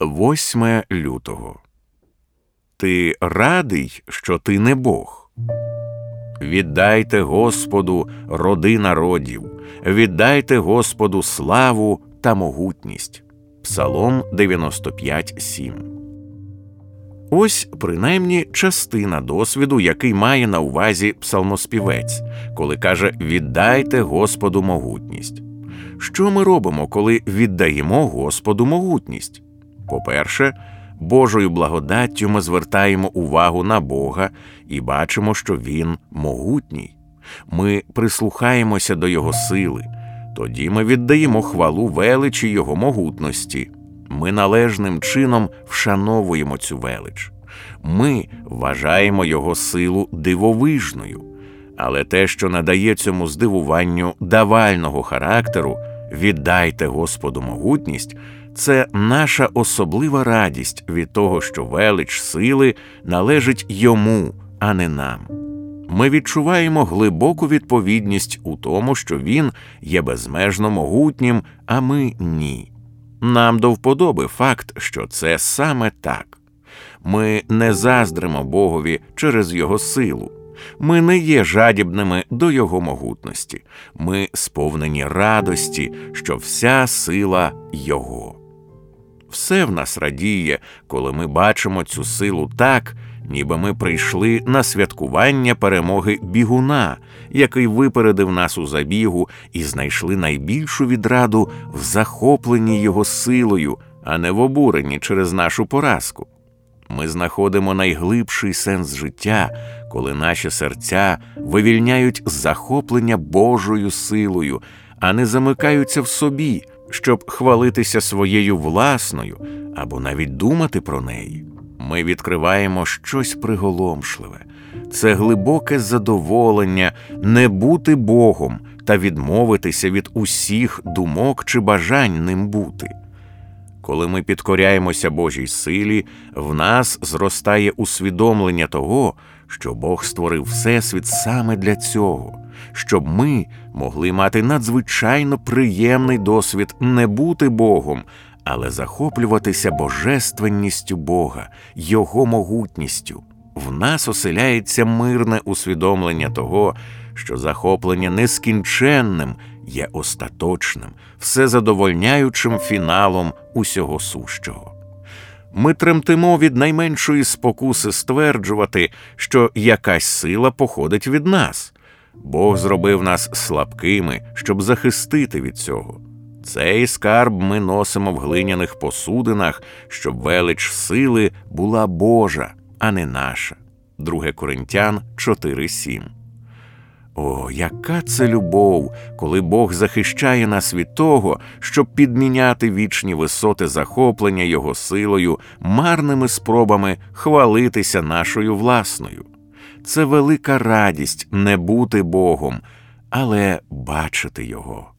8 лютого. Ти радий, що ти не Бог. Віддайте Господу роди народів, віддайте Господу славу та могутність. Псалом 95.7. Ось принаймні частина досвіду, який має на увазі псалмоспівець, коли каже Віддайте Господу могутність. Що ми робимо, коли віддаємо Господу могутність? По-перше, Божою благодаттю ми звертаємо увагу на Бога і бачимо, що Він могутній. Ми прислухаємося до Його сили, тоді ми віддаємо хвалу величі Його могутності. Ми належним чином вшановуємо цю велич. Ми вважаємо Його силу дивовижною, але те, що надає цьому здивуванню давального характеру, віддайте Господу могутність це наша особлива радість від того, що велич сили належить йому, а не нам. Ми відчуваємо глибоку відповідність у тому, що він є безмежно могутнім, а ми ні. Нам до вподоби факт, що це саме так. Ми не заздримо Богові через Його силу. Ми не є жадібними до Його могутності, ми сповнені радості, що вся сила Його. Все в нас радіє, коли ми бачимо цю силу так, ніби ми прийшли на святкування перемоги бігуна, який випередив нас у забігу, і знайшли найбільшу відраду в захопленні його силою, а не в обуренні через нашу поразку. Ми знаходимо найглибший сенс життя, коли наші серця вивільняють захоплення Божою силою, а не замикаються в собі щоб хвалитися своєю власною або навіть думати про неї. Ми відкриваємо щось приголомшливе, це глибоке задоволення не бути Богом та відмовитися від усіх думок чи бажань ним бути. Коли ми підкоряємося Божій силі, в нас зростає усвідомлення того, що Бог створив Всесвіт саме для цього, щоб ми могли мати надзвичайно приємний досвід не бути Богом, але захоплюватися божественністю Бога, Його могутністю. В нас оселяється мирне усвідомлення того, що захоплення нескінченним є остаточним, всезадовольняючим фіналом усього сущого. Ми тремтимо від найменшої спокуси стверджувати, що якась сила походить від нас. Бог зробив нас слабкими, щоб захистити від цього. Цей скарб ми носимо в глиняних посудинах, щоб велич сили була Божа, а не наша. 2 Коринтян 4.7 о, яка це любов, коли Бог захищає нас від того, щоб підміняти вічні висоти захоплення Його силою, марними спробами хвалитися нашою власною. Це велика радість не бути Богом, але бачити Його.